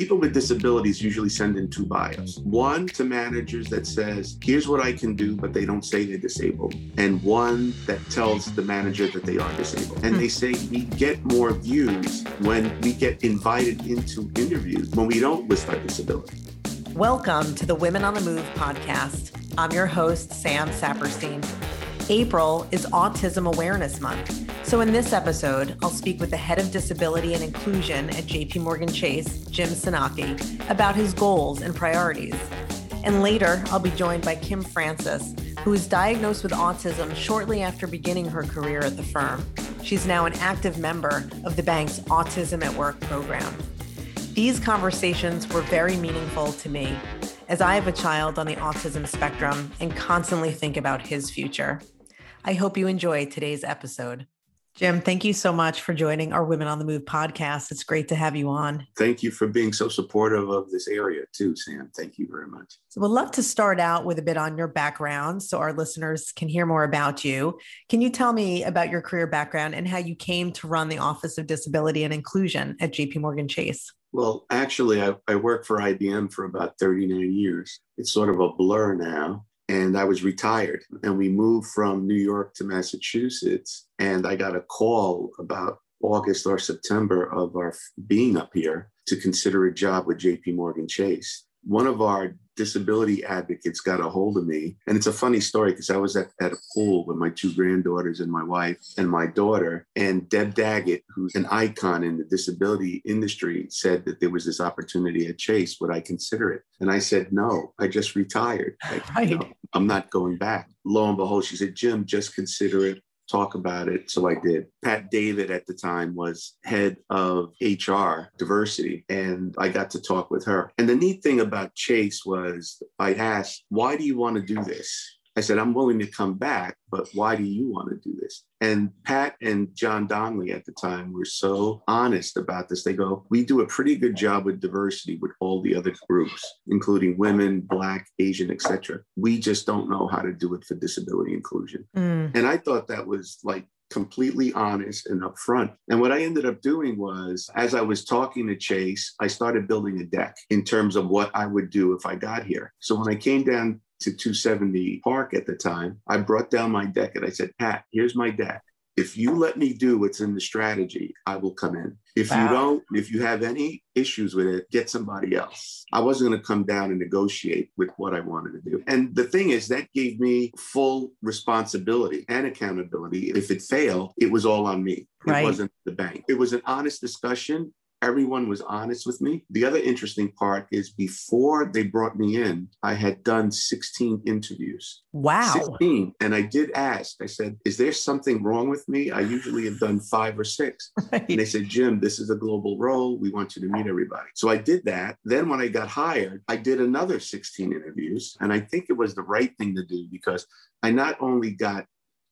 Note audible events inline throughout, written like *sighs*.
people with disabilities usually send in two bios. One to managers that says, here's what I can do, but they don't say they're disabled. And one that tells the manager that they are disabled. And hmm. they say we get more views when we get invited into interviews when we don't list our disability. Welcome to the Women on the Move podcast. I'm your host, Sam Saperstein. April is Autism Awareness Month. So, in this episode, I'll speak with the head of disability and inclusion at JP Morgan Chase, Jim Sinocchi, about his goals and priorities. And later, I'll be joined by Kim Francis, who was diagnosed with autism shortly after beginning her career at the firm. She's now an active member of the bank's Autism at Work program. These conversations were very meaningful to me, as I have a child on the autism spectrum and constantly think about his future. I hope you enjoy today's episode. Jim, thank you so much for joining our Women on the Move podcast. It's great to have you on. Thank you for being so supportive of this area, too, Sam. Thank you very much. So, we'd love to start out with a bit on your background so our listeners can hear more about you. Can you tell me about your career background and how you came to run the Office of Disability and Inclusion at JP Morgan Chase? Well, actually, I, I worked for IBM for about 39 years. It's sort of a blur now and I was retired. And we moved from New York to Massachusetts. And I got a call about August or September of our being up here to consider a job with JP Morgan Chase one of our disability advocates got a hold of me. And it's a funny story because I was at, at a pool with my two granddaughters and my wife and my daughter. And Deb Dagit, who's an icon in the disability industry, said that there was this opportunity at Chase. Would I consider it? And I said, no, I just retired. right. No, I'm not going back. Lo and behold, she said, Jim, just consider it talk about it. So I did. Pat David at the time was head of HR diversity, and I got to talk with her. And the neat thing about Chase was I asked, why do you want to do this? I said, I'm willing to come back, but why do you want to do this? And Pat and John Donnelly at the time were so honest about this. They go, We do a pretty good job with diversity with all the other groups, including women, Black, Asian, etc. We just don't know how to do it for disability inclusion. Mm. And I thought that was like completely honest and upfront. And what I ended up doing was, as I was talking to Chase, I started building a deck in terms of what I would do if I got here. So when I came down to 270 Park at the time, I brought down my deck and I said, Pat, here's my deck. If you let me do what's in the strategy, I will come in. If wow. you don't, if you have any issues with it, get somebody else. I wasn't going to come down and negotiate with what I wanted to do. And the thing is, that gave me full responsibility and accountability. If it failed, it was all on me. It right. wasn't the bank. It was an honest discussion everyone was honest with me. The other interesting part is before they brought me in, I had done 16 interviews. Wow. 16. And I did ask, I said, Is there something wrong with me? I usually have done five or six. Right. And they said, Jim, this is a global role. We want you to meet everybody. So I did that. Then when I got hired, I did another 16 interviews. And I think it was the right thing to do because I not only got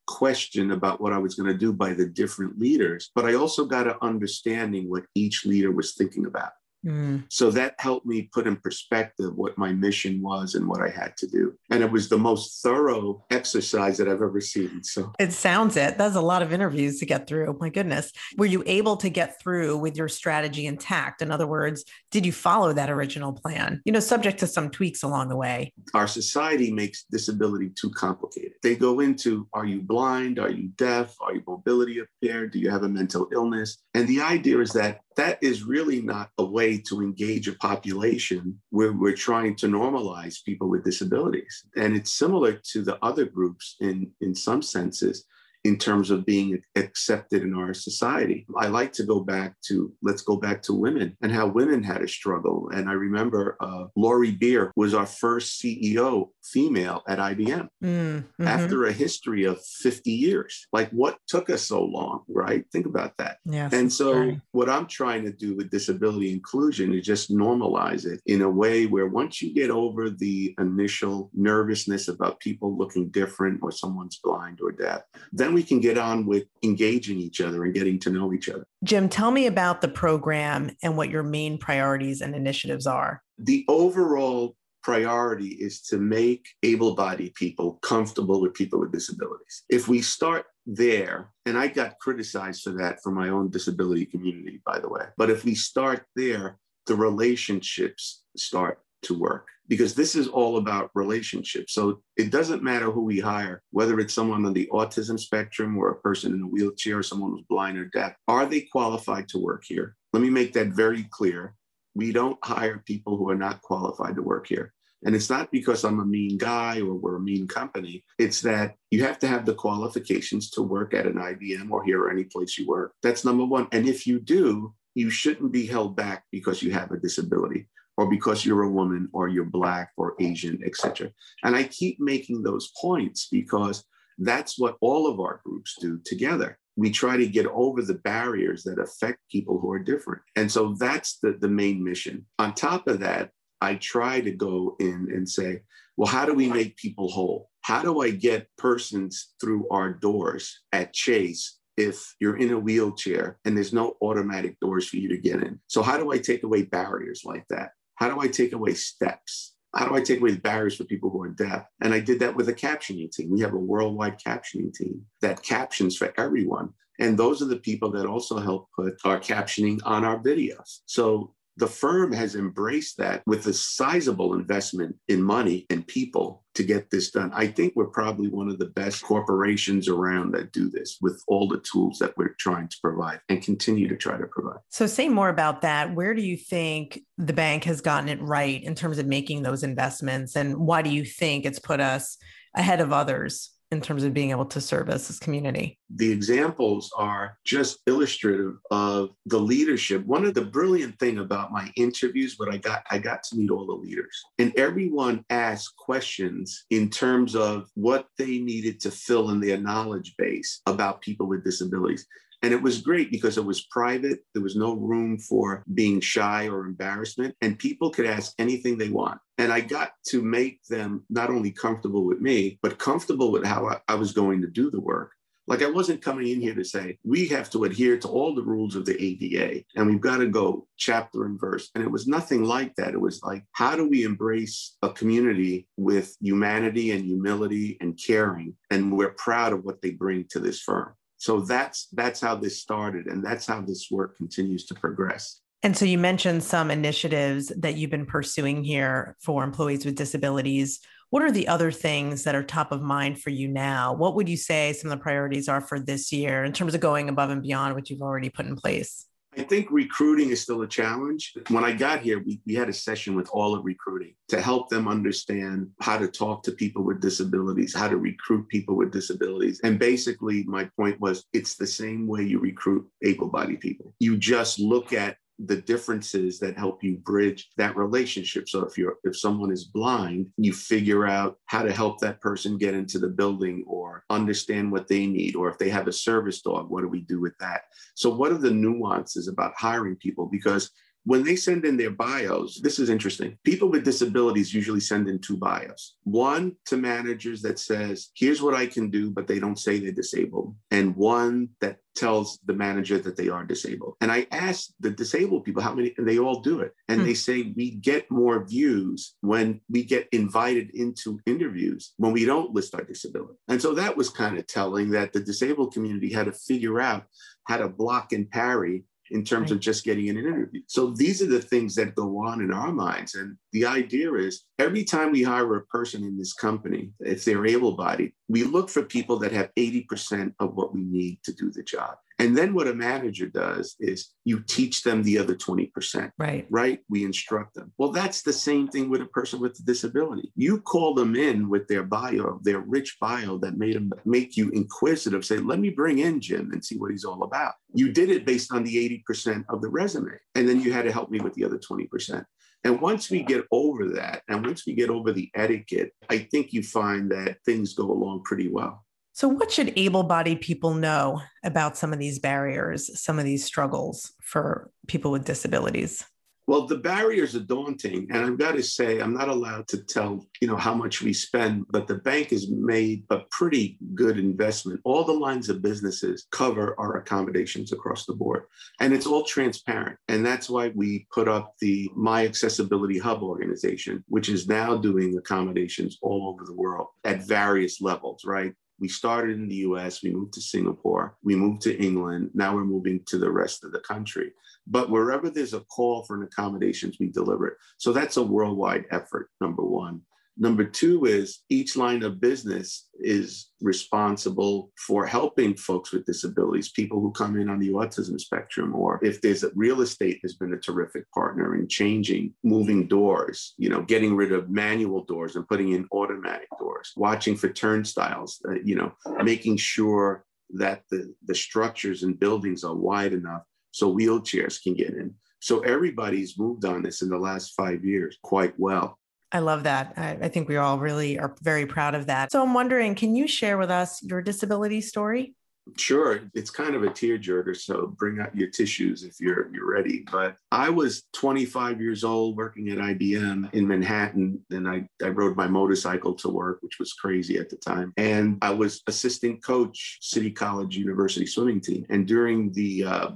question about what I was going to do by the different leaders, but I also got an understanding what each leader was thinking about. Mm. So that helped me put in perspective what my mission was and what I had to do. And it was the most thorough exercise that I've ever seen. So it sounds it. That's a lot of interviews to get through. My goodness. Were you able to get through with your strategy intact? In other words, did you follow that original plan? You know, subject to some tweaks along the way. Our society makes disability too complicated. They go into are you blind? Are you deaf? Are you mobility impaired? Do you have a mental illness? And the idea is that that is really not a way to engage a population where we're trying to normalize people with disabilities. And it's similar to the other groups in, in some senses in terms of being accepted in our society. I like to go back to, let's go back to women and how women had a struggle. And I remember uh, Lori Beer was our first CEO female at IBM mm, mm-hmm. after a history of 50 years. Like what took us so long, right? Think about that. And so right. what I'm trying to do with disability inclusion is just normalize it in a way where once you get over the initial nervousness about people looking different or someone's blind or deaf, then we can get on with engaging each other and getting to know each other. Jim, tell me about the program and what your main priorities and initiatives are. The overall priority is to make able bodied people comfortable with people with disabilities. If we start there, and I got criticized for that from my own disability community, by the way, but if we start there, the relationships start to work because this is all about relationships. So it doesn't matter who we hire, whether it's someone on the autism spectrum or a person in a wheelchair or someone who's blind or deaf. Are they qualified to work here? Let me make that very clear. We don't hire people who are not qualified to work here. And it's not because I'm a mean guy or we're a mean company. It's that you have to have the qualifications to work at an IBM or here or any place you work. That's number one. And if you do, you shouldn't be held back because you have a disability or because you're a woman or you're black or asian etc and i keep making those points because that's what all of our groups do together we try to get over the barriers that affect people who are different and so that's the, the main mission on top of that i try to go in and say well how do we make people whole how do i get persons through our doors at chase if you're in a wheelchair and there's no automatic doors for you to get in. So, how do I take away barriers like that? How do I take away steps? How do I take away the barriers for people who are deaf? And I did that with a captioning team. We have a worldwide captioning team that captions for everyone. And those are the people that also help put our captioning on our videos. So the firm has embraced that with a sizable investment in money and people to get this done. I think we're probably one of the best corporations around that do this with all the tools that we're trying to provide and continue to try to provide. So, say more about that. Where do you think the bank has gotten it right in terms of making those investments? And why do you think it's put us ahead of others? In terms of being able to service this community? The examples are just illustrative of the leadership. One of the brilliant thing about my interviews, but I got I got to meet all the leaders, and everyone asked questions in terms of what they needed to fill in their knowledge base about people with disabilities. And it was great because it was private. There was no room for being shy or embarrassment, and people could ask anything they want. And I got to make them not only comfortable with me, but comfortable with how I, I was going to do the work. Like I wasn't coming in here to say, we have to adhere to all the rules of the ADA and we've got to go chapter and verse. And it was nothing like that. It was like, how do we embrace a community with humanity and humility and caring? And we're proud of what they bring to this firm. So that's that's how this started, and that's how this work continues to progress. And so you mentioned some initiatives that you've been pursuing here for employees with disabilities. What are the other things that are top of mind for you now? What would you say some of the priorities are for this year in terms of going above and beyond what you've already put in place? I think recruiting is still a challenge. When I got here, we, we had a session with all of recruiting to help them understand how to talk to people with disabilities, how to recruit people with disabilities. And basically, my point was it's the same way you recruit able bodied people. You just look at the differences that help you bridge that relationship. So if you're if someone is blind, you figure out how to help that person get into the building or understand what they need. Or if they have a service dog, what do we do with that? So what are the nuances about hiring people? Because when they send in their bios, this is interesting. People with disabilities usually send in two bios. One to managers that says, here's what I can do, but they don't say they're disabled. And one that tells the manager that they are disabled. And I asked the disabled people how many, and they all do it. And hmm. they say we get more views when we get invited into interviews when we don't list our disability. And so that was kind of telling that the disabled community had to figure out how to block and parry in terms right. of just getting in an interview. So these are the things that go on in our minds. And the idea is every time we hire a person in this company, if they're able bodied, we look for people that have 80% of what we need to do the job. And then what a manager does is you teach them the other 20%. Right. Right? We instruct them. Well, that's the same thing with a person with a disability. You call them in with their bio, their rich bio that made them make you inquisitive, say, let me bring in Jim and see what he's all about. You did it based on the 80% of the resume. And then you had to help me with the other 20%. And once we get over that, and once we get over the etiquette, I think you find that things go along pretty well. So, what should able bodied people know about some of these barriers, some of these struggles for people with disabilities? Well, the barriers are daunting. And I've got to say, I'm not allowed to tell, you know, how much we spend, but the bank has made a pretty good investment. All the lines of businesses cover our accommodations across the board. And it's all transparent. And that's why we put up the My Accessibility Hub organization, which is now doing accommodations all over the world at various levels, right? We started in the US, we moved to Singapore, we moved to England. Now we're moving to the rest of the country. But wherever there's a call for an accommodations, we deliver it. So that's a worldwide effort, number one. Number two is each line of business is responsible for helping folks with disabilities, people who come in on the autism spectrum, or if there's a real estate has been a terrific partner in changing, moving doors, you know, getting rid of manual doors and putting in automatic doors, watching for turnstiles, uh, you know, making sure that the, the structures and buildings are wide enough so wheelchairs can get in. So everybody's moved on this in the last five years quite well. I love that. I, I, think we all really are very proud of that. So I'm wondering, can you share with us your disability story? Sure, it's kind of a tearjerker, so bring out your tissues if you're you're ready. But I was 25 years old working at IBM in Manhattan, and I, I rode my motorcycle to work, which was crazy at the time. And I was assistant coach, City College University swimming team. And during the uh,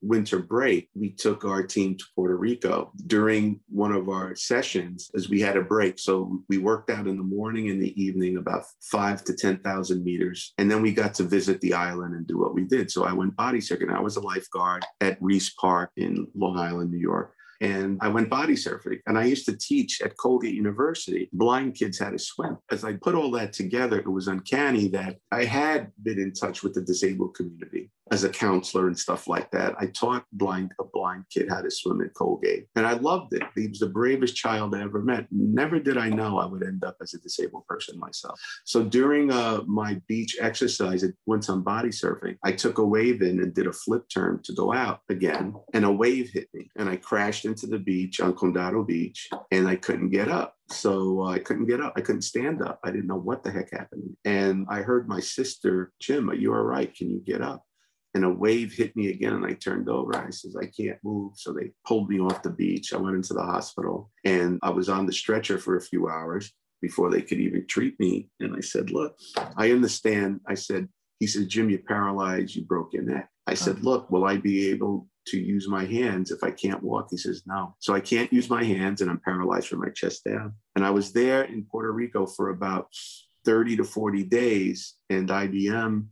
winter break, we took our team to Puerto Rico during one of our sessions, as we had a break. So we worked out in the morning and the evening, about five to 10,000 meters, and then we got to visit the island island and do what we did. So I went body surfing. I was a lifeguard at Riis Park in Long Island, New York. And I went body surfing. And I used to teach at Colgate University, blind kids how to swim. As I put all that together, it was uncanny that I had been in touch with the disabled community as a counselor and stuff like that. I taught blind a blind kid how to swim at Colgate, and I loved it. He was the bravest child I ever met. Never did I know I would end up as a disabled person myself. So during uh, my beach exercise, once I'm body surfing, I took a wave in and did a flip turn to go out again, and a wave hit me, and I crashed into the beach on Condado Beach, and I couldn't get up. So uh, I couldn't get up. I couldn't stand up. I didn't know what the heck happened. And I heard my sister, Jim, are you all right? Can you get up? and a wave hit me again and I turned over. I says, I can't move. So they pulled me off the beach. I went into the hospital and I was on the stretcher for a few hours before they could even treat me. And I said, look, I understand. I said, he said, Jim, you're paralyzed. You broke your neck. I said, uh-huh. look, will I be able to use my hands if I can't walk? He says, no. So I can't use my hands and I'm paralyzed from my chest down. And I was there in Puerto Rico for about 30 to 40 days. And IBM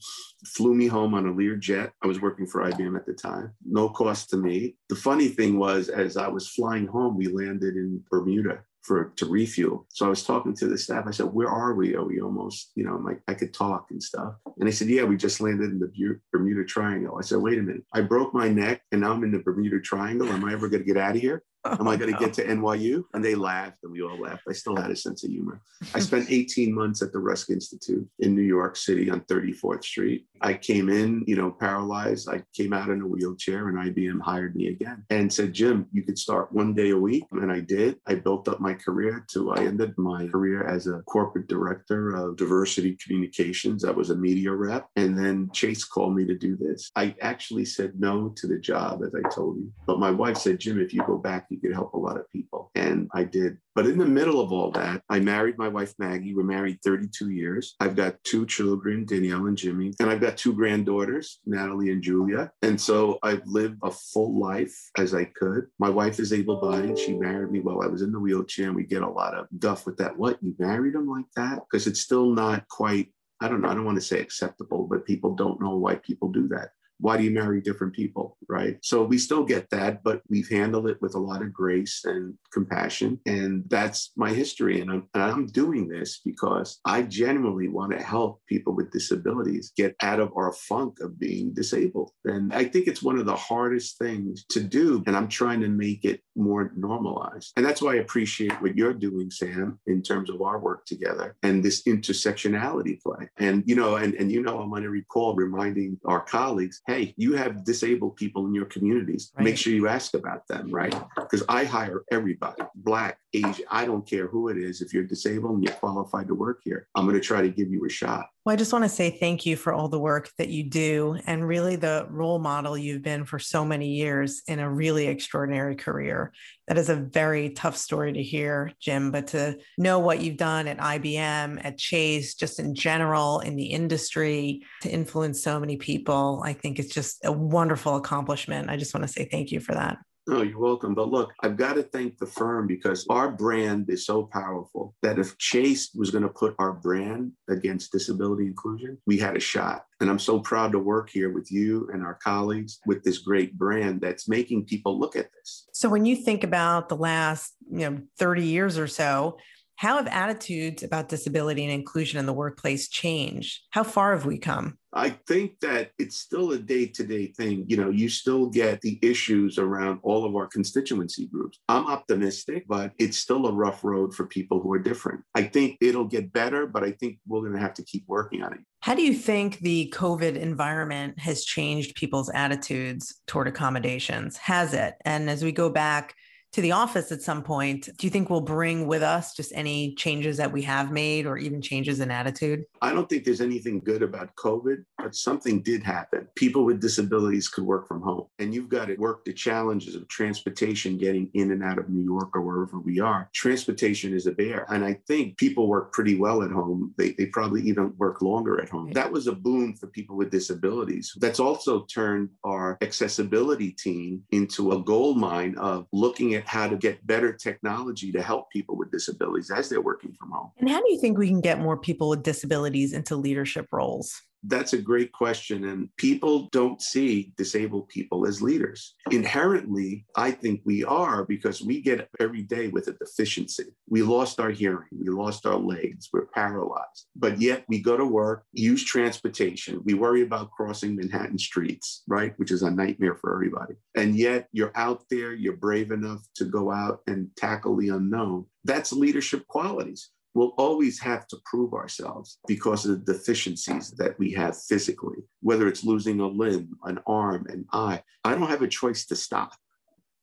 flew me home on a Learjet. I was working for IBM at the time, no cost to me. The funny thing was, as I was flying home, we landed in Bermuda for to refuel. So I was talking to the staff. I said, "Where are we? Are we almost? You know, I'm like I could talk and stuff." And they said, "Yeah, we just landed in the Bermuda Triangle." I said, "Wait a minute! I broke my neck, and now I'm in the Bermuda Triangle. Am I ever going to get out of here?" Am I going *laughs* to get to NYU? And they laughed and we all laughed. I still had a sense of humor. I spent *laughs* 18 months at the Rusk Institute in New York City on 34th Street. I came in, you know, paralyzed. I came out in a wheelchair and IBM hired me again and said, Jim, you could start one day a week. And I did. I built up my career to, I ended my career as a corporate director of diversity communications. I was a media rep. And then Chase called me to do this. I actually said no to the job, as I told you. But my wife said, Jim, if you go back, you could help a lot of people. And I did. But in the middle of all that, I married my wife, Maggie. We're married 32 years. I've got two children, Danielle and Jimmy, and I've got two granddaughters, Natalie and Julia. And so I've lived a full life as I could. My wife is able bodied. She married me while I was in the wheelchair. And we get a lot of duff with that. What? You married him like that? Because it's still not quite I don't know, I don't want to say acceptable, but people don't know why people do that why do you marry different people right? So we still get that but we've handled it with a lot of grace and compassion. And that's my history. And i'm, and I'm doing this because i genuinely want to help people with disabilities get out of our funk of being disabled. And i think it's one of the hardest things to do. And i'm trying to make it more normalized. And that's why i appreciate what you're doing sam in terms of our work together and this intersectionality play. And you know and, and you know i'm going to recall reminding our colleagues hey, you have disabled people in your communities. Right. Make sure you ask about them, right? Because I hire everybody, black, Asian, I don't care who it is. If you're disabled and you're qualified to work here, I'm going to try to give you a shot. Well, I just want to say thank you for all the work that you do and really the role model you've been for so many years in a really extraordinary career. That is a very tough story to hear, Jim, but to know what you've done at IBM, at Chase, just in general in the industry, to influence so many people, I think it's just a wonderful accomplishment. I just want to say thank you for that. Oh, you're welcome. But look, I've got to thank the firm because our brand is so powerful that if Chase was going to put our brand against disability inclusion, we had a shot. And I'm so proud to work here with you and our colleagues with this great brand that's making people look at this. So when you think about the last, you know, 30 years or so, how have attitudes about disability and inclusion in the workplace changed? How far have we come? I think that it's still a day to day thing. You know, you still get the issues around all of our constituency groups. I'm optimistic, but it's still a rough road for people who are different. I think it'll get better, but I think we're going to have to keep working on it. How do you think the COVID environment has changed people's attitudes toward accommodations? Has it? And as we go back, to the office at some point, do you think we'll bring with us just any changes that we have made or even changes in attitude? I don't think there's anything good about COVID, but something did happen. People with disabilities could work from home, and you've got to work the challenges of transportation getting in and out of New York or wherever we are. Transportation is a bear. And I think people work pretty well at home. They, they probably even work longer at home. That was a boon for people with disabilities. That's also turned our accessibility team into a gold mine of looking at how to get better technology to help people with disabilities as they're working from home. And how do you think we can get more people with disabilities into leadership roles? That's a great question. And people don't see disabled people as leaders. Inherently, I think we are because we get every day with a deficiency. We lost our hearing, we lost our legs, we're paralyzed. But yet we go to work, use transportation. We worry about crossing Manhattan streets, right? Which is a nightmare for everybody. And yet you're out there, you're brave enough to go out and tackle the unknown. That's leadership qualities we'll always have to prove ourselves because of the deficiencies that we have physically, whether it's losing a limb, an arm, an eye. I don't have a choice to stop.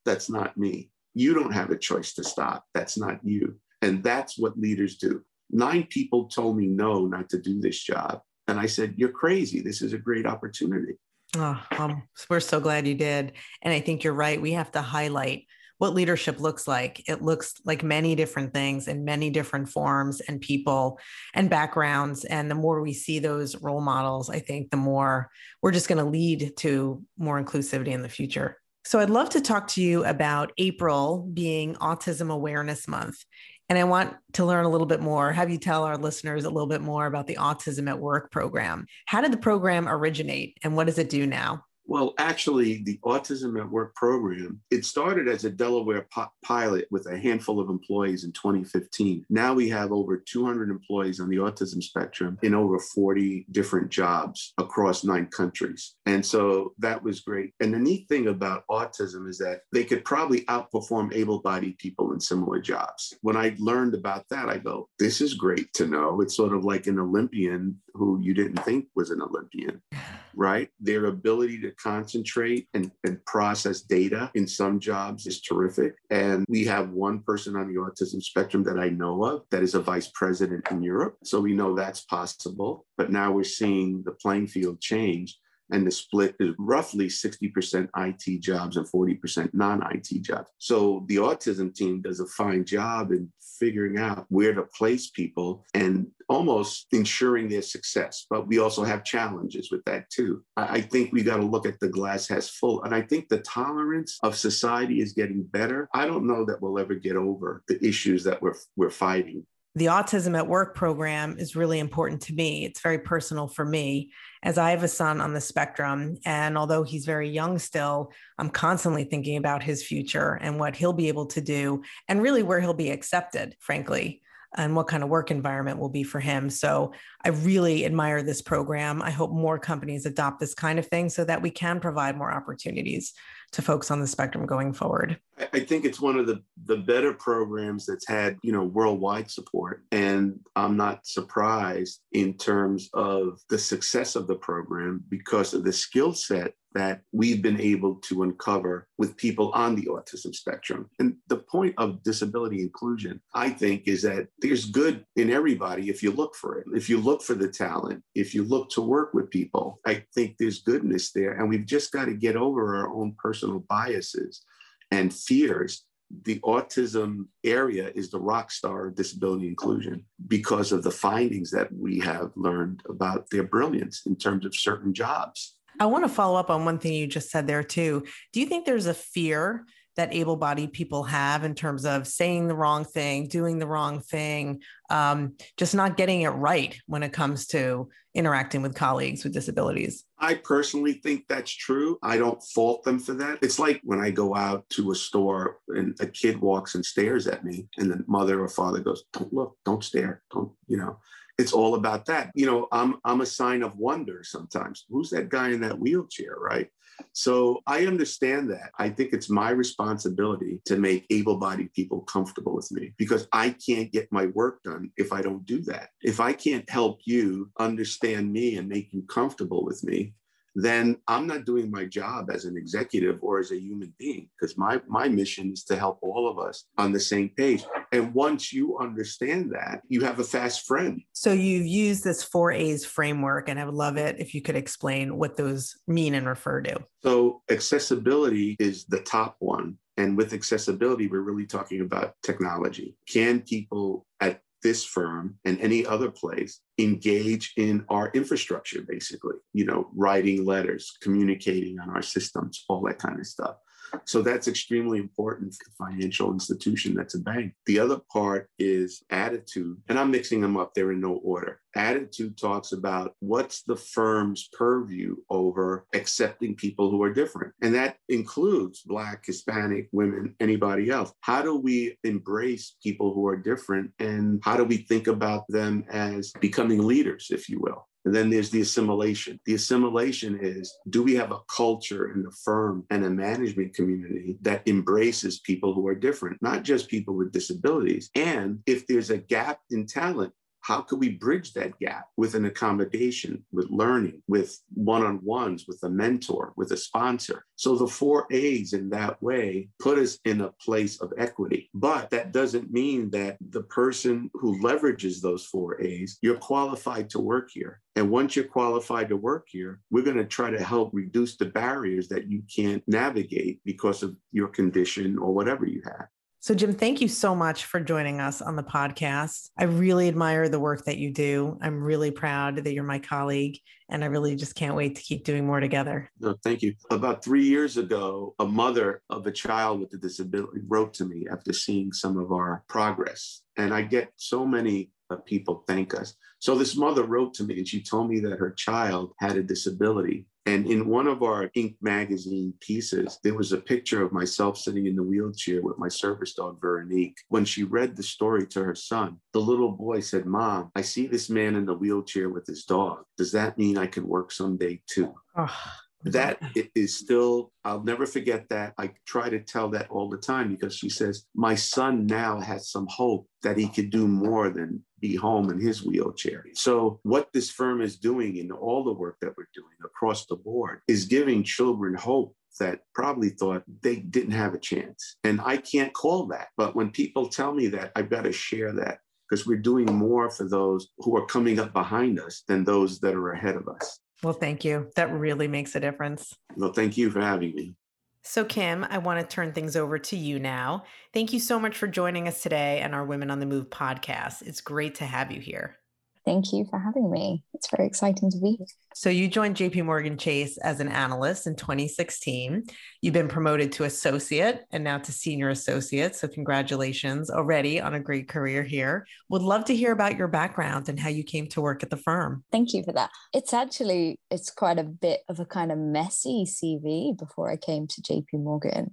That's not me. You don't have a choice to stop. That's not you. And that's what leaders do. Nine people told me no, not to do this job. And I said, You're crazy. This is a great opportunity. Oh, um, we're so glad you did. And I think you're right. We have to highlight what leadership looks like. It looks like many different things in many different forms and people and backgrounds. And the more we see those role models, I think the more we're just going to lead to more inclusivity in the future. So I'd love to talk to you about April being Autism Awareness Month. And I want to learn a little bit more, have you tell our listeners a little bit more about the Autism at Work program. How did the program originate and what does it do now? Well, actually, the Autism at Work program, it started as a Delaware pilot with a handful of employees in 2015. Now we have over 200 employees on the autism spectrum in over 40 different jobs across nine countries. And so that was great. And the neat thing about autism is that they could probably outperform able bodied people in similar jobs. When I learned about that, I go, this is great to know. It's sort of like an Olympian who you didn't think was an Olympian, *sighs* right? Their ability to concentrate and, and process data in some jobs is terrific. And we have one person on the autism spectrum that I know of that is a vice president in Europe. So we know that's possible. But now we're seeing the playing field change and the split is roughly 60% IT jobs and 40% non IT jobs. So the autism team does a fine job in figuring out where to place people and almost ensuring their success. But we also have challenges with that too. I think we got to look at the glass has full. And I think the tolerance of society is getting better. I don't know that we'll ever get over the issues that we're, we're fighting the Autism at Work program is really important to me. It's very personal for me as I have a son on the spectrum. And although he's very young still, I'm constantly thinking about his future and what he'll be able to do and really where he'll be accepted, frankly, and what kind of work environment will be for him. So I really admire this program. I hope more companies adopt this kind of thing so that we can provide more opportunities to folks on the spectrum going forward? I think it's one of the, the better programs that's had, you know, worldwide support. And I'm not surprised in terms of the success of the program because of the skill set that we've been able to uncover with people on the autism spectrum. And the point of disability inclusion, I think, is that there's good in everybody if you look for it. If you look for the talent, if you look to work with people, I think there's goodness there. And we've just got to get over our own personal biases and fears the autism area is the rock star of disability inclusion because of the findings that we have learned about their brilliance in terms of certain jobs. I want to follow up on one thing you just said there, too. Do you think there's a fear that able bodied people have in terms of saying the wrong thing, doing the wrong thing, um, just not getting it right when it comes to interacting with colleagues with disabilities? I personally think that's true. I don't fault them for that. It's like when I go out to a store and a kid walks and stares at me, and the mother or father goes, Don't look, don't stare, don't, you know it's all about that. You know, I'm I'm a sign of wonder sometimes. Who's that guy in that wheelchair, right? So I understand that. I think it's my responsibility to make able-bodied people comfortable with me because I can't get my work done if I don't do that. If I can't help you understand me and make you comfortable with me, then I'm not doing my job as an executive or as a human being because my, my mission is to help all of us on the same page. And once you understand that, you have a fast friend. So you've used this four A's framework, and I would love it if you could explain what those mean and refer to. So accessibility is the top one. And with accessibility, we're really talking about technology. Can people at this firm and any other place engage in our infrastructure, basically, you know, writing letters, communicating on our systems, all that kind of stuff. So that's extremely important for the financial institution that's a bank. The other part is attitude, and I'm mixing them up, they're in no order. Attitude talks about what's the firm's purview over accepting people who are different. And that includes Black, Hispanic, women, anybody else. How do we embrace people who are different? And how do we think about them as becoming leaders, if you will? And then there's the assimilation. The assimilation is do we have a culture in the firm and a management community that embraces people who are different, not just people with disabilities? And if there's a gap in talent, how could we bridge that gap with an accommodation, with learning, with one on ones, with a mentor, with a sponsor? So the four A's in that way put us in a place of equity. But that doesn't mean that the person who leverages those four A's, you're qualified to work here. And once you're qualified to work here, we're going to try to help reduce the barriers that you can't navigate because of your condition or whatever you have. So, Jim, thank you so much for joining us on the podcast. I really admire the work that you do. I'm really proud that you're my colleague, and I really just can't wait to keep doing more together. No, thank you. About three years ago, a mother of a child with a disability wrote to me after seeing some of our progress. And I get so many uh, people thank us. So, this mother wrote to me and she told me that her child had a disability and in one of our Ink magazine pieces, there was a picture of myself sitting in the wheelchair with my service dog, Veronique. When she read the story to her son, the little boy said, Mom, I see this man in the wheelchair with his dog. Does that mean I can work someday too? Oh that is still i'll never forget that. I try to tell that all the time because she says my son now has some hope that he could do more than be home in his wheelchair. So what this firm is doing in all the work that we're doing across the board is giving children hope that probably thought they didn't have a chance. And i can't call that but when people tell me that i've got to share that because we're doing more for those who are coming up behind us than those that are ahead of us well, thank you. That really makes a difference. Well, thank you for having me. So, Kim, I want to turn things over to you now. Thank you so much for joining us today and our Women on the Move podcast. It's great to have you here. Thank you for having me. It's very exciting to be here. So, you joined JP Morgan Chase as an analyst in 2016. You've been promoted to associate and now to senior associate. So, congratulations already on a great career here. Would love to hear about your background and how you came to work at the firm. Thank you for that. It's actually it's quite a bit of a kind of messy CV before I came to JP Morgan.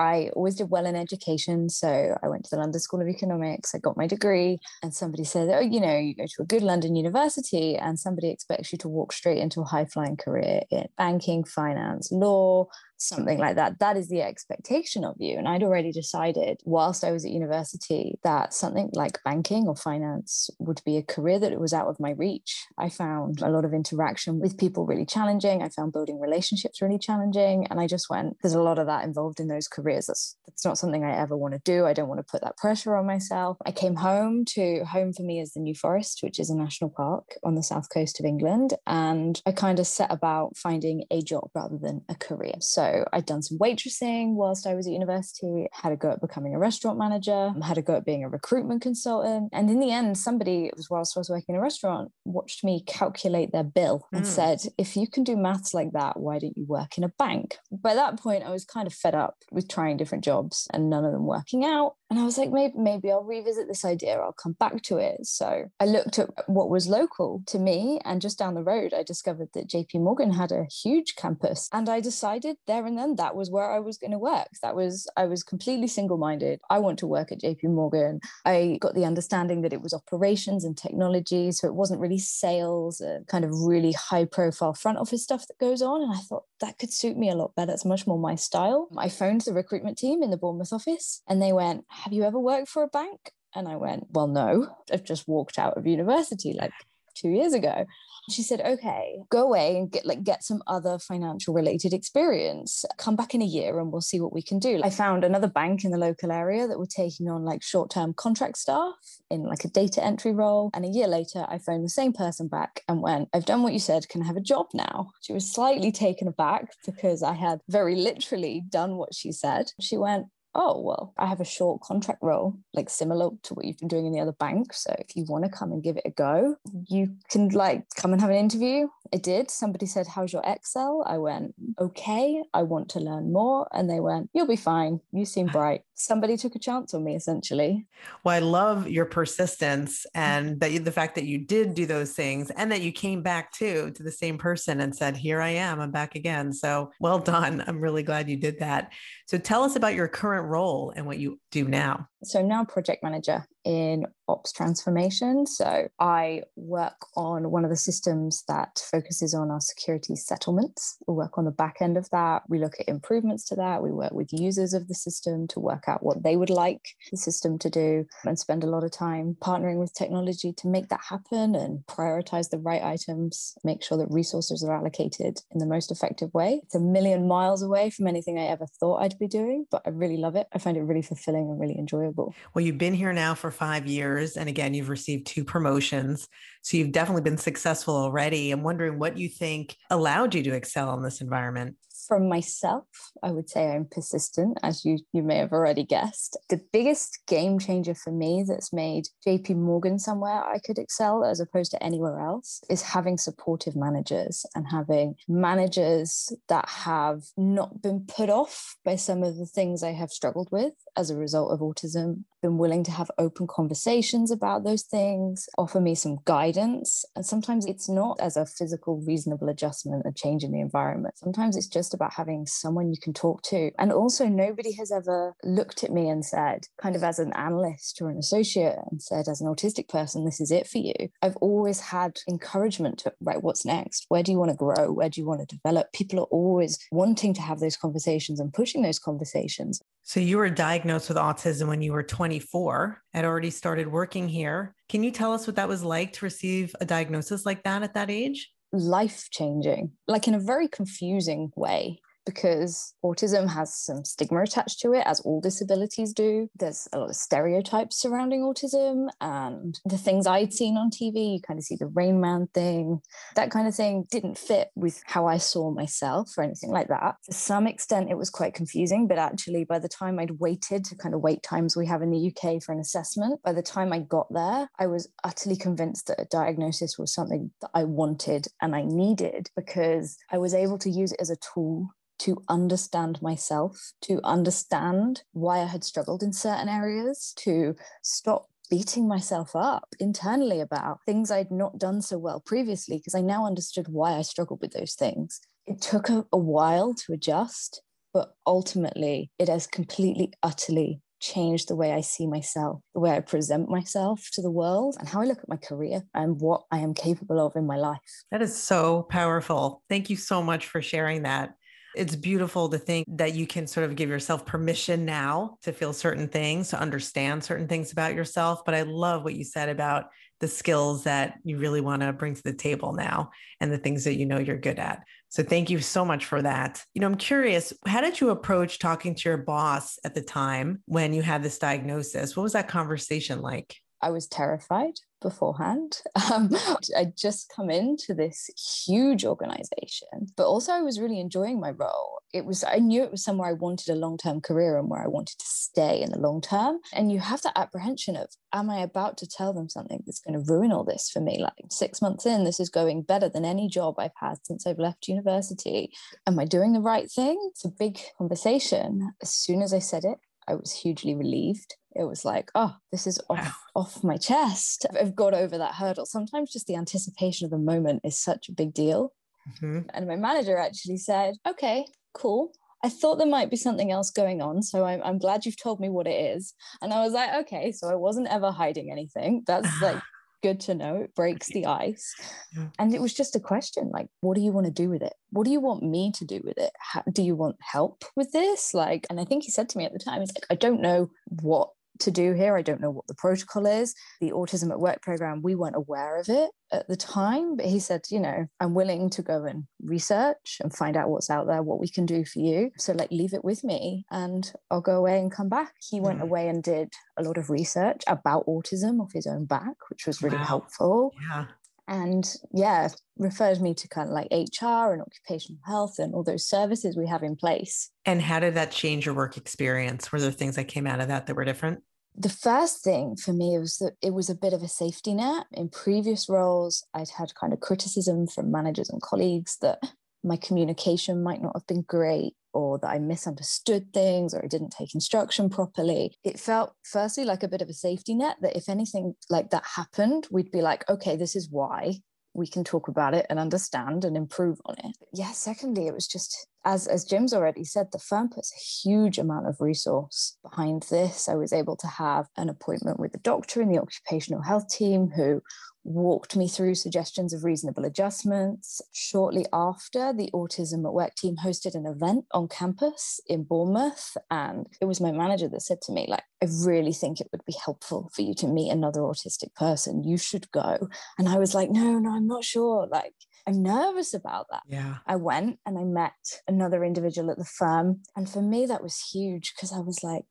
I always did well in education. So I went to the London School of Economics, I got my degree, and somebody said, Oh, you know, you go to a good London university, and somebody expects you to walk straight into a high flying career in banking, finance, law, something like that. That is the expectation of you. And I'd already decided whilst I was at university that something like banking or finance would be a career that was out of my reach. I found a lot of interaction with people really challenging. I found building relationships really challenging. And I just went, there's a lot of that involved in those careers. That's, that's not something I ever want to do. I don't want to put that pressure on myself. I came home to home for me is the New Forest, which is a national park on the south coast of England. And I kind of set about finding a job rather than a career. So I'd done some waitressing whilst I was at university, had a go at becoming a restaurant manager, had a go at being a recruitment consultant. And in the end, somebody, was whilst I was working in a restaurant, watched me calculate their bill and mm. said, if you can do maths like that, why don't you work in a bank? By that point, I was kind of fed up with trying different jobs and none of them working out. And I was like, maybe, maybe I'll revisit this idea. I'll come back to it. So I looked at what was local to me. And just down the road, I discovered that JP Morgan had a huge campus. And I decided there and then that was where I was going to work. That was, I was completely single minded. I want to work at JP Morgan. I got the understanding that it was operations and technology. So it wasn't really sales and kind of really high profile front office stuff that goes on. And I thought that could suit me a lot better. It's much more my style. I phoned the recruitment team in the Bournemouth office and they went, have you ever worked for a bank? And I went, Well, no, I've just walked out of university like two years ago. She said, okay, go away and get like get some other financial related experience. Come back in a year and we'll see what we can do. I found another bank in the local area that were taking on like short-term contract staff in like a data entry role. And a year later, I phoned the same person back and went, I've done what you said. Can I have a job now? She was slightly taken aback because I had very literally done what she said. She went, oh, well, I have a short contract role, like similar to what you've been doing in the other bank. So if you want to come and give it a go, you can like come and have an interview. I did. Somebody said, How's your Excel? I went, Okay, I want to learn more. And they went, You'll be fine. You seem *laughs* bright. Somebody took a chance on me, essentially. Well, I love your persistence mm. and that you, the fact that you did do those things and that you came back too to the same person and said, Here I am, I'm back again. So well done. I'm really glad you did that. So tell us about your current role and what you do now. So I'm now project manager in ops transformation. So I work on one of the systems that focuses on our security settlements. We work on the back end of that. We look at improvements to that. We work with users of the system to work out what they would like the system to do and spend a lot of time partnering with technology to make that happen and prioritize the right items, make sure that resources are allocated in the most effective way. It's a million miles away from anything I ever thought I'd be doing, but I really love it. I find it really fulfilling and really enjoyable. Well, you've been here now for five years. And again, you've received two promotions. So you've definitely been successful already. I'm wondering what you think allowed you to excel in this environment from myself, I would say I'm persistent, as you, you may have already guessed. The biggest game changer for me that's made JP Morgan somewhere I could excel as opposed to anywhere else is having supportive managers and having managers that have not been put off by some of the things I have struggled with as a result of autism, been willing to have open conversations about those things, offer me some guidance. And sometimes it's not as a physical, reasonable adjustment, a change in the environment. Sometimes it's just about having someone you can talk to. And also, nobody has ever looked at me and said, kind of as an analyst or an associate, and said, as an autistic person, this is it for you. I've always had encouragement to, right, what's next? Where do you want to grow? Where do you want to develop? People are always wanting to have those conversations and pushing those conversations. So you were diagnosed with autism when you were 24, had already started working here. Can you tell us what that was like to receive a diagnosis like that at that age? Life changing, like in a very confusing way because autism has some stigma attached to it, as all disabilities do. There's a lot of stereotypes surrounding autism, and the things I'd seen on TV, you kind of see the Rain Man thing, that kind of thing didn't fit with how I saw myself or anything like that. To some extent, it was quite confusing, but actually, by the time I'd waited to kind of wait times we have in the UK for an assessment, by the time I got there, I was utterly convinced that a diagnosis was something that I wanted and I needed because I was able to use it as a tool to understand myself, to understand why I had struggled in certain areas, to stop beating myself up internally about things I'd not done so well previously, because I now understood why I struggled with those things. It took a, a while to adjust, but ultimately it has completely, utterly changed the way I see myself, the way I present myself to the world, and how I look at my career and what I am capable of in my life. That is so powerful. Thank you so much for sharing that. It's beautiful to think that you can sort of give yourself permission now to feel certain things, to understand certain things about yourself. But I love what you said about the skills that you really want to bring to the table now and the things that you know you're good at. So thank you so much for that. You know, I'm curious, how did you approach talking to your boss at the time when you had this diagnosis? What was that conversation like? I was terrified. Beforehand. *laughs* Um, I'd just come into this huge organization, but also I was really enjoying my role. It was, I knew it was somewhere I wanted a long term career and where I wanted to stay in the long term. And you have that apprehension of, am I about to tell them something that's going to ruin all this for me? Like six months in, this is going better than any job I've had since I've left university. Am I doing the right thing? It's a big conversation. As soon as I said it, I was hugely relieved it was like, oh, this is off, wow. off my chest. I've got over that hurdle. Sometimes just the anticipation of the moment is such a big deal. Mm-hmm. And my manager actually said, okay, cool. I thought there might be something else going on. So I'm, I'm glad you've told me what it is. And I was like, okay, so I wasn't ever hiding anything. That's *sighs* like good to know. It breaks the ice. Yeah. And it was just a question like, what do you want to do with it? What do you want me to do with it? How, do you want help with this? Like, and I think he said to me at the time, he's like, I don't know what to do here. I don't know what the protocol is. The Autism at Work program, we weren't aware of it at the time, but he said, you know, I'm willing to go and research and find out what's out there, what we can do for you. So, like, leave it with me and I'll go away and come back. He went mm. away and did a lot of research about autism off his own back, which was really wow. helpful. Yeah and yeah referred me to kind of like hr and occupational health and all those services we have in place and how did that change your work experience were there things that came out of that that were different the first thing for me was that it was a bit of a safety net. In previous roles, I'd had kind of criticism from managers and colleagues that my communication might not have been great or that I misunderstood things or I didn't take instruction properly. It felt firstly like a bit of a safety net that if anything like that happened, we'd be like, okay, this is why we can talk about it and understand and improve on it. Yeah, secondly, it was just as as Jim's already said, the firm puts a huge amount of resource behind this. I was able to have an appointment with the doctor in the occupational health team who walked me through suggestions of reasonable adjustments. Shortly after, the Autism at Work team hosted an event on campus in Bournemouth. And it was my manager that said to me, like, I really think it would be helpful for you to meet another autistic person. You should go. And I was like, no, no, I'm not sure. Like, I'm nervous about that. Yeah. I went and I met another individual at the firm. And for me, that was huge because I was like,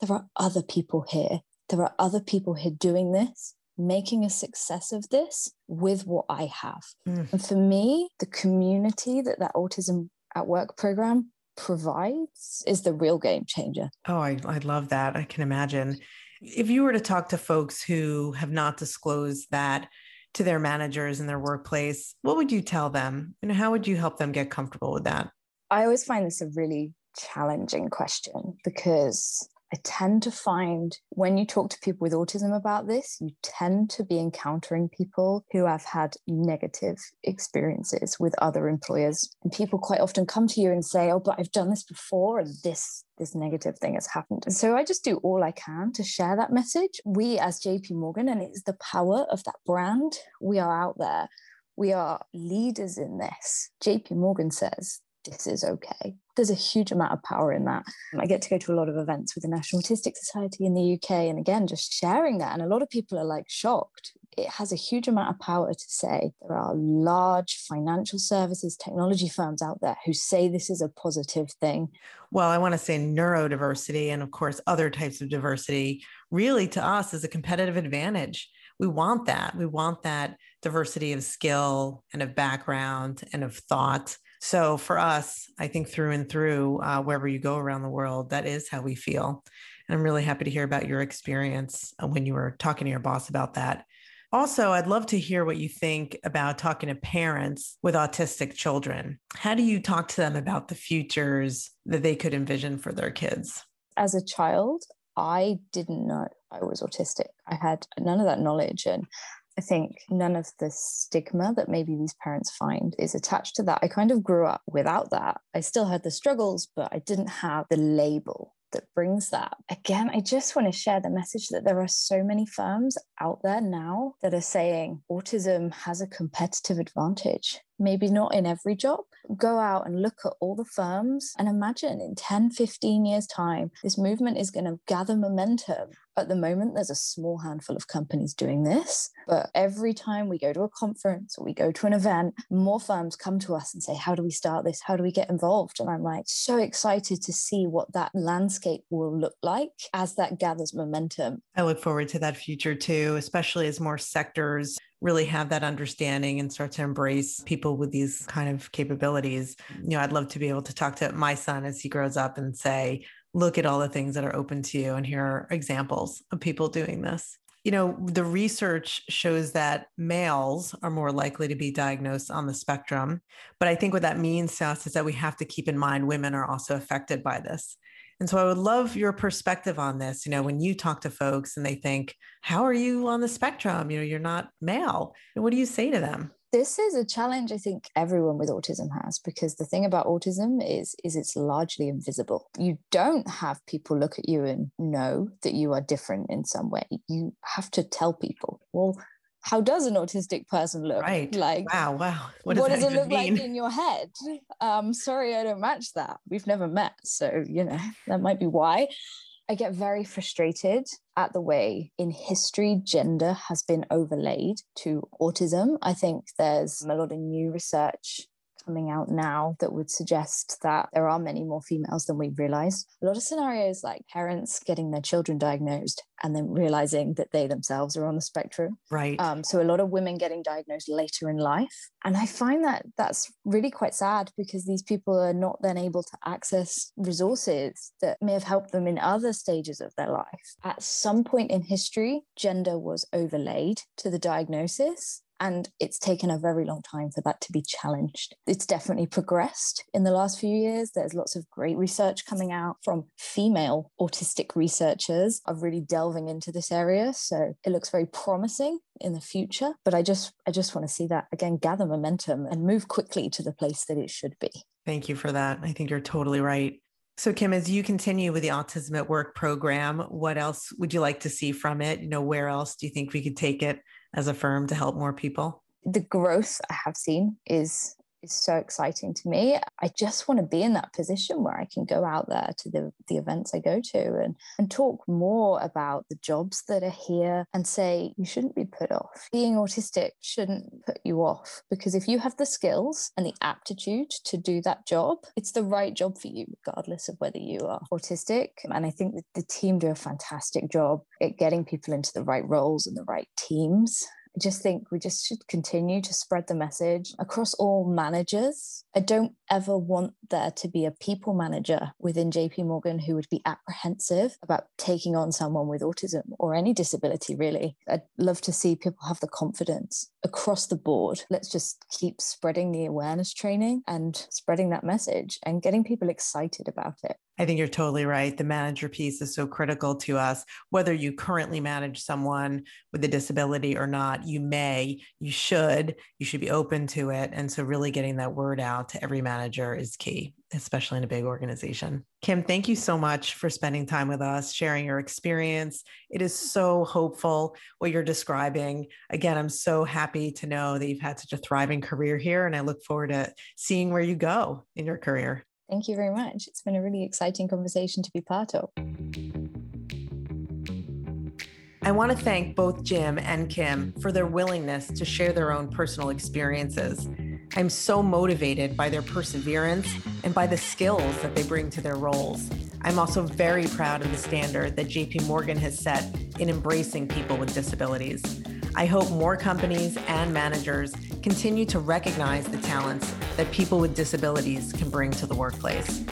there are other people here. There are other people here doing this making a success of this with what I have. Mm. And for me, the community that that Autism at Work program provides is the real game changer. Oh, I, I love that. I can imagine. If you were to talk to folks who have not disclosed that to their managers in their workplace, what would you tell them? And how would you help them get comfortable with that? I always find this a really challenging question because I tend to find when you talk to people with autism about this, you tend to be encountering people who have had negative experiences with other employers. And people quite often come to you and say, Oh, but I've done this before and this this negative thing has happened. And so I just do all I can to share that message. We as JP Morgan, and it's the power of that brand, we are out there. We are leaders in this. JP Morgan says this is okay. There's a huge amount of power in that. I get to go to a lot of events with the National Autistic Society in the UK. And again, just sharing that. And a lot of people are like shocked. It has a huge amount of power to say there are large financial services, technology firms out there who say this is a positive thing. Well, I want to say neurodiversity and, of course, other types of diversity really to us is a competitive advantage. We want that. We want that diversity of skill and of background and of thought so for us, I think through and through, uh, wherever you go around the world, that is how we feel. And I'm really happy to hear about your experience uh, when you were talking to your boss about that. Also, I'd love to hear what you think about talking to parents with autistic children. How do you talk to them about the futures that they could envision for their kids? As a child, I didn't know I was autistic. I had none of that knowledge. And I think none of the stigma that maybe these parents find is attached to that. I kind of grew up without that. I still had the struggles, but I didn't have the label that brings that. Again, I just want to share the message that there are so many firms out there now that are saying autism has a competitive advantage. Maybe not in every job. Go out and look at all the firms and imagine in 10, 15 years' time, this movement is going to gather momentum. At the moment, there's a small handful of companies doing this, but every time we go to a conference or we go to an event, more firms come to us and say, How do we start this? How do we get involved? And I'm like, so excited to see what that landscape will look like as that gathers momentum. I look forward to that future too, especially as more sectors really have that understanding and start to embrace people with these kind of capabilities. You know, I'd love to be able to talk to my son as he grows up and say, look at all the things that are open to you and here are examples of people doing this. You know, the research shows that males are more likely to be diagnosed on the spectrum. But I think what that means to us is that we have to keep in mind women are also affected by this. And so I would love your perspective on this. You know, when you talk to folks and they think, How are you on the spectrum? You know, you're not male. What do you say to them? This is a challenge I think everyone with autism has because the thing about autism is is it's largely invisible. You don't have people look at you and know that you are different in some way. You have to tell people, well, how does an autistic person look? Right. Like, wow, wow. What does, what does it look mean? like in your head? Um, sorry, I don't match that. We've never met. So, you know, that might be why. I get very frustrated at the way in history gender has been overlaid to autism. I think there's a lot of new research coming out now that would suggest that there are many more females than we realize. A lot of scenarios like parents getting their children diagnosed and then realizing that they themselves are on the spectrum. Right. Um, so a lot of women getting diagnosed later in life. And I find that that's really quite sad because these people are not then able to access resources that may have helped them in other stages of their life. At some point in history, gender was overlaid to the diagnosis and it's taken a very long time for that to be challenged. It's definitely progressed in the last few years. There's lots of great research coming out from female autistic researchers of really delving into this area. So it looks very promising in the future. But I just I just want to see that again gather momentum and move quickly to the place that it should be. Thank you for that. I think you're totally right. So, Kim, as you continue with the Autism at Work program, what else would you like to see from it? You know, where else do you think we could take it as a firm to help more people? The growth I have seen is is so exciting to me. I just want to be in that position where I can go out there to the, the events I go to and, and talk more about the jobs that are here and say, you shouldn't be put off. Being autistic shouldn't put you off because if you have the skills and the aptitude to do that job, it's the right job for you, regardless of whether you are autistic. And I think that the team do a fantastic job at getting people into the right roles and the right teams. Just think we just should continue to spread the message across all managers. I don't ever want there to be a people manager within JP Morgan who would be apprehensive about taking on someone with autism or any disability, really. I'd love to see people have the confidence across the board. Let's just keep spreading the awareness training and spreading that message and getting people excited about it. I think you're totally right. The manager piece is so critical to us. Whether you currently manage someone with a disability or not, you may, you should, you should be open to it. And so, really getting that word out to every manager is key, especially in a big organization. Kim, thank you so much for spending time with us, sharing your experience. It is so hopeful what you're describing. Again, I'm so happy to know that you've had such a thriving career here, and I look forward to seeing where you go in your career. Thank you very much. It's been a really exciting conversation to be part of. I want to thank both Jim and Kim for their willingness to share their own personal experiences. I'm so motivated by their perseverance and by the skills that they bring to their roles. I'm also very proud of the standard that JP Morgan has set in embracing people with disabilities. I hope more companies and managers continue to recognize the talents that people with disabilities can bring to the workplace.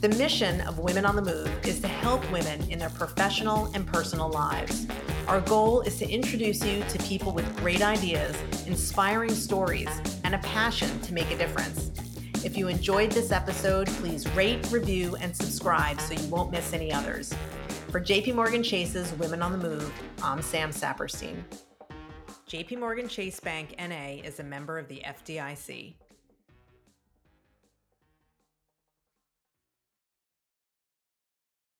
The mission of Women on the Move is to help women in their professional and personal lives. Our goal is to introduce you to people with great ideas, inspiring stories, and a passion to make a difference. If you enjoyed this episode, please rate, review, and subscribe so you won't miss any others. For JP Morgan Chase's Women on the Move, I'm Sam Saperstein. JP Morgan Chase Bank NA is a member of the FDIC.